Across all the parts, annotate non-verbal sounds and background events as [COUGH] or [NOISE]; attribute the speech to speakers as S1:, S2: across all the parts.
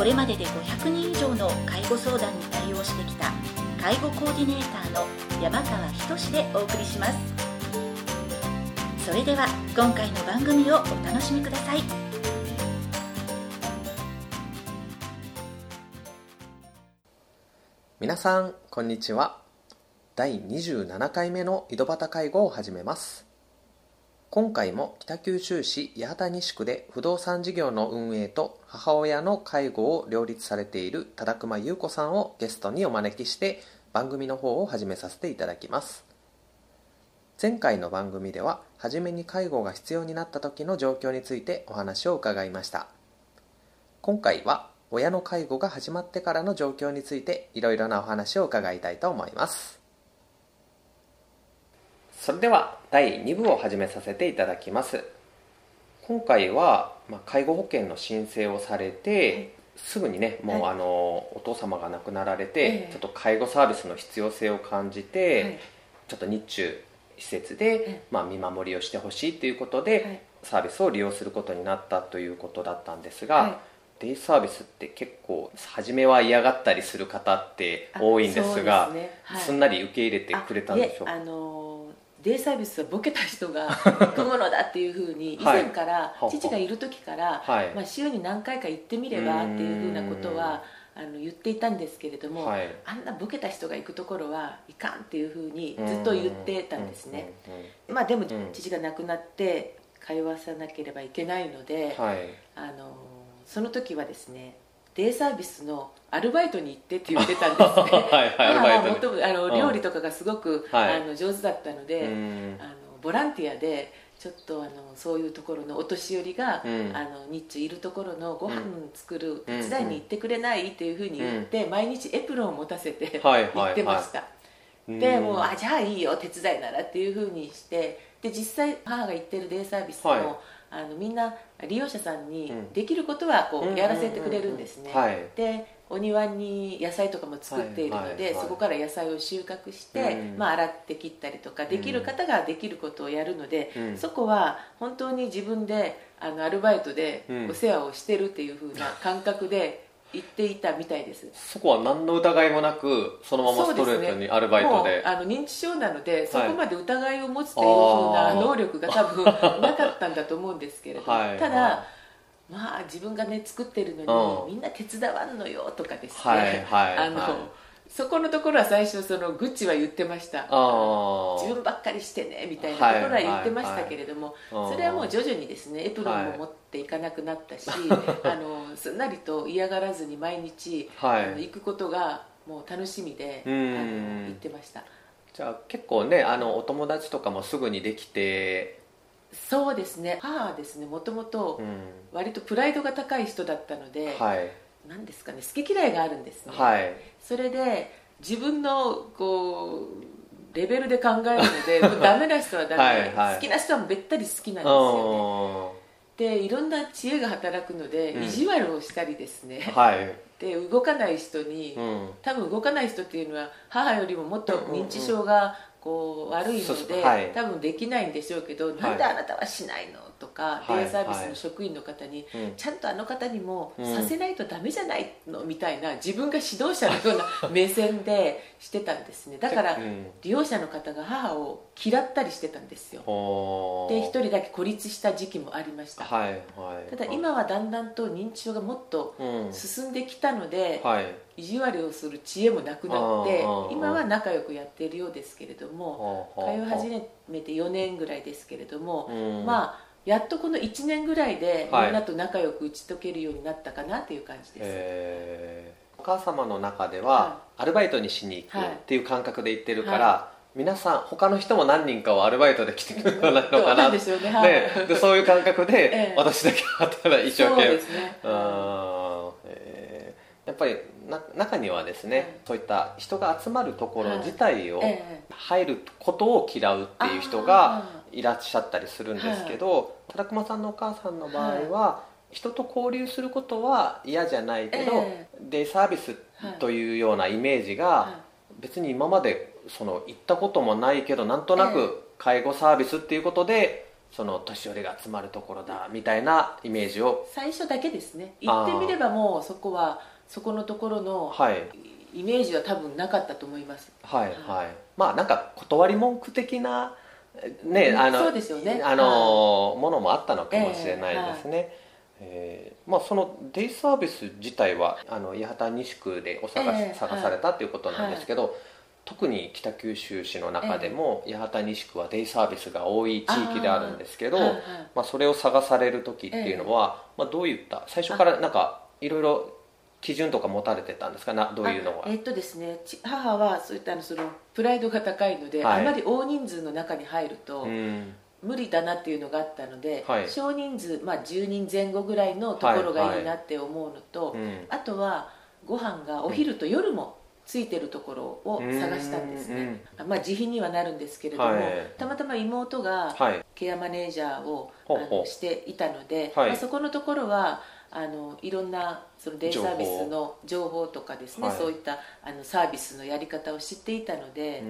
S1: これまでで500人以上の介護相談に対応してきた介護コーディネーターの山川仁でお送りします。それでは今回の番組をお楽しみください。
S2: 皆さんこんにちは。第27回目の井戸端介護を始めます。今回も北九州市八幡西区で不動産事業の運営と母親の介護を両立されている多田熊優子さんをゲストにお招きして番組の方を始めさせていただきます。前回の番組では初めに介護が必要になった時の状況についてお話を伺いました。今回は親の介護が始まってからの状況についていろいろなお話を伺いたいと思います。それでは第2部を始めさせていただきます。今回は、まあ、介護保険の申請をされて、はい、すぐにねもう、はい、あのお父様が亡くなられて、えー、ちょっと介護サービスの必要性を感じて、はい、ちょっと日中施設で、まあ、見守りをしてほしいということで、サービスを利用することになったということだったんですが、デイサービスって結構初めは嫌がったりする方って多いんですがす、ね。はい、すんなり受け入れてくれたんでしょうか？
S3: あのデイサービスはボケた人が [LAUGHS] 行くものだっていうふうに以前から、はい、父がいる時から、はい、まあ、週に何回か行ってみればっていうふうなことはあの言っていたんですけれども、あんなボケた人が行くところはいかんっていうふうにずっと言ってたんですね、まあ、でも父が亡くなって通わさなければいけないので、あのその時はですねデイサービスのアルバイトに行ってって言ってたんですね。[LAUGHS] はい、[LAUGHS] はい、もあの料理とかがすごく、うん、あの上手だったので、あのボランティアでちょっとあのそういうところのお年寄りが、うん、あの日中いるところのご飯作る手伝いに行ってくれないっていうふうに言って、うん、毎日エプロンを持たせて行ってました、はいはい、でもうあじゃあいいよ手伝いならっていうふうにしてで実際母が行ってるデイサービスも、はいあのみんな利用者さんにできることはこうやらせてくれるんですね、でお庭に野菜とかも作っているので、そこから野菜を収穫して、まあ、洗って切ったりとかできる方ができることをやるので、そこは本当に自分であのアルバイトでお世話をしてるっていうふうな感覚で言っていたみたいです。
S2: そこは何の疑いもなくそのままストレートにアルバイトで、
S3: ね、あの認知症なので、そこまで疑いを持つというふうな能力が多分なかったんだと思うんですけれども、はい、ただ、まあ自分がね作ってるのに、みんな手伝わんのよとかですね、はい。はい、あの、そこのところは最初その愚痴は言ってました。自分ばっかりしてねみたいなところは言ってましたけれども、それはもう徐々にですねエプロンも持っていかなくなったし、あのすんなりと嫌がらずに毎日、あの行くことがもう楽しみで、あの行ってました。
S2: じゃあ結構ねあのお友達とかもすぐにできて
S3: そうですね。母はですねもともと割とプライドが高い人だったので、はい何ですかね好き嫌いがあるんですね、はい、それで自分のこうレベルで考えるので [LAUGHS] ダメな人はダメはい、好きな人はべったり好きなんですよね。でいろんな知恵が働くので、うん、意地悪をしたりですね、はい、で動かない人に、うん、多分動かない人っていうのは母よりももっと認知症がこう悪いので、はい、多分できないんでしょうけど、はい、なんであなたはしないのとか、デイサービスの職員の方に、ちゃんとあの方にもさせないとダメじゃないのみたいな自分が指導者のような [LAUGHS] 目線でしてたんですね。だから利用者の方が母を嫌ったりしてたんですよ。で一人だけ孤立した時期もありました、はいはい、ただ今はだんだんと認知症がもっと進んできたので、はい意地悪をする知恵もなくなって今は仲良くやっているようですけれども通い始めて4年ぐらいですけれども、まあやっとこの1年ぐらいでみんなと仲良く打ち解けるようになったかなという感じです、
S2: お母様の中ではアルバイトにしに行くっていう感覚で言ってるから、はい、皆さん他の人も何人かをアルバイトで来てくれるのかなで、ね。はい、でそういう感覚で、[LAUGHS] 私だけ働い一生懸命、ね、やっぱりな中にはですね、はい、そういった人が集まるところ自体を入ることを嫌うっていう人がいらっしゃったりするんですけど忠熊さんのお母さんの場合は、人と交流することは嫌じゃないけど、デイサービスというようなイメージが別に今までその行ったこともないけどなんとなく介護サービスっていうことでその年寄りが集まるところだみたいなイメージを
S3: 最初だけですね。行ってみればもうそこはそこのところのイメージは多分なかったと思います。
S2: はい、はい、まあなんか断り文句的なねあの
S3: そうですよね。
S2: あの、ものもあったのかもしれないですね、えー、まあ、そのデイサービス自体はあの八幡西区でお探し、えー、探されたということなんですけど、はい。特に北九州市の中でも八幡西区はデイサービスが多い地域であるんですけどまあ、それを探される時っていうのは、まあ、どういった最初からなんかいろいろ基準とか持たれてたんですか？などういうのは
S3: えっとですね母はそういったのそのプライドが高いので、はい、あまり大人数の中に入ると、無理だなっていうのがあったので、はい、少人数、まあ、10人前後ぐらいのところがいいなって思うのと、はいはい、あとはご飯がお昼と夜もついてるところを探したんですね、まあ、自費にはなるんですけれども、はい、たまたま妹がケアマネージャーを、あのしていたので、まあ、そこのところはあのいろんなそのデイサービスの情報とかですね、はい、そういったあのサービスのやり方を知っていたので、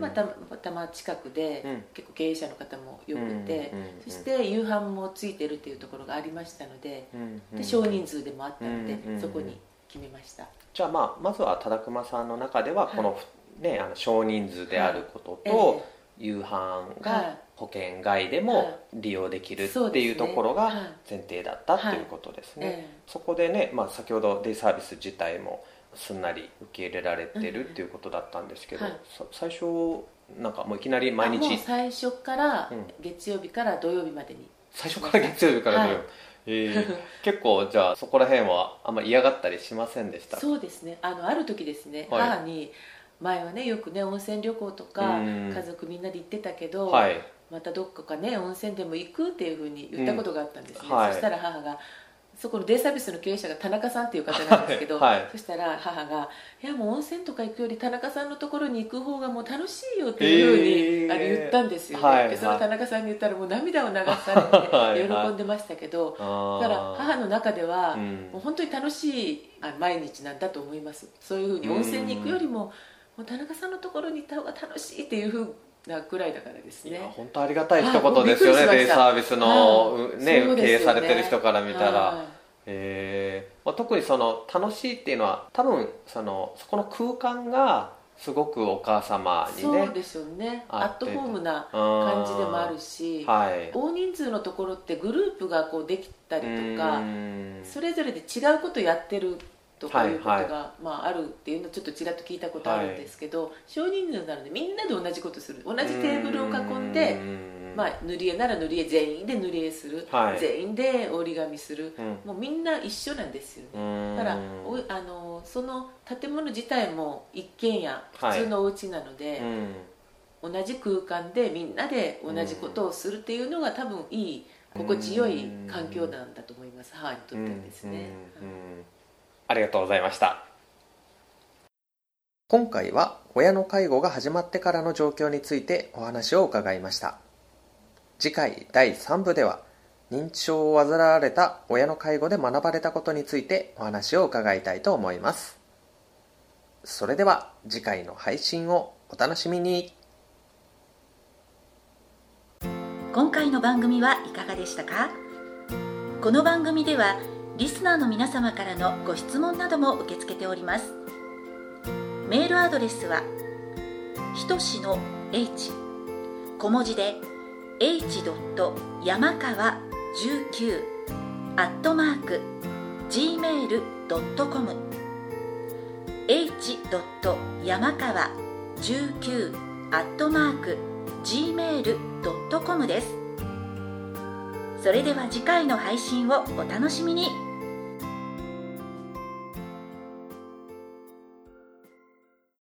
S3: まあ、たたま近くで、うん、結構経営者の方もよくて、そして夕飯もついてるっていうところがありましたので,、で少人数でもあったので、そこに決めました。
S2: じゃあ、まあ、まずは忠熊さんの中ではこの、はい、ね、あの少人数であることと、はい夕飯が保険外でも利用できるっていうところが前提だったっていうことですね、そこでね、まあ、先ほどデイサービス自体もすんなり受け入れられてるっていうことだったんですけど、最初なんかもういきなり毎日
S3: 最初から月曜日から土曜日までに、
S2: 最初から月曜日から土曜日、え。ー、[LAUGHS] 結構じゃあそこら辺はあんまり嫌がったりしませんでした？
S3: そうですね。あのある時ですね、はい、母に前はねよくね温泉旅行とか家族みんなで行ってたけど、はい、またどっかかね温泉でも行くっていうふうに言ったことがあったんですね、うんはい、そしたら母がそこのデイサービスの経営者が田中さんっていう方なんですけど、はい、そしたら母が「いやもう温泉とか行くより田中さんのところに行く方がもう楽しいよ」っていうふうに、えー、あれ言ったんですよね、はい、でその田中さんに言ったらもう涙を流されて喜んでましたけどはい、だから母の中では、もう本当に楽しい毎日なんだと思います。そういうふうに温泉に行くよりももう田中さんのところに行った方が楽しいっていうふうなぐらいだからですね。
S2: 本当ありがたい一言ですよねデイサービスの、ね、ね、経営されてる人から見たら、えーまあ、特にその楽しいっていうのは多分そのそこの空間がすごくお母様に
S3: ねそうですよね。アットホームな感じでもあるし、はい、大人数のところってグループがこうできたりとかそれぞれで違うことやってるとかいうことが、はいはい、まあ、あるっていうのをちょっとちらっと聞いたことあるんですけど、はい、少人数なのでみんなで同じことする。同じテーブルを囲んでまあ、塗り絵なら塗り絵全員で塗り絵する、はい、全員で折り紙する、うん、もうみんな一緒なんですよね。だからおあのその建物自体も一軒家普通のお家なので、はい、同じ空間でみんなで同じことをするっていうのが多分いい心地よい環境なんだと思います。母にとってはですね。
S2: ありがとうございました。今回は親の介護が始まってからの状況についてお話を伺いました。次回第3部では認知症を患われた親の介護で学ばれたことについてお話を伺いたいと思います。それでは次回の配信をお楽しみに。
S1: 今回の番組はいかがでしたか？この番組ではリスナーの皆様からのご質問なども受け付けておりますメールアドレスはひとしの h 小文字で h. 山川19アットマーク gmail.com h. 山川19アットマーク gmail.com ですそれでは次回の配信をお楽しみに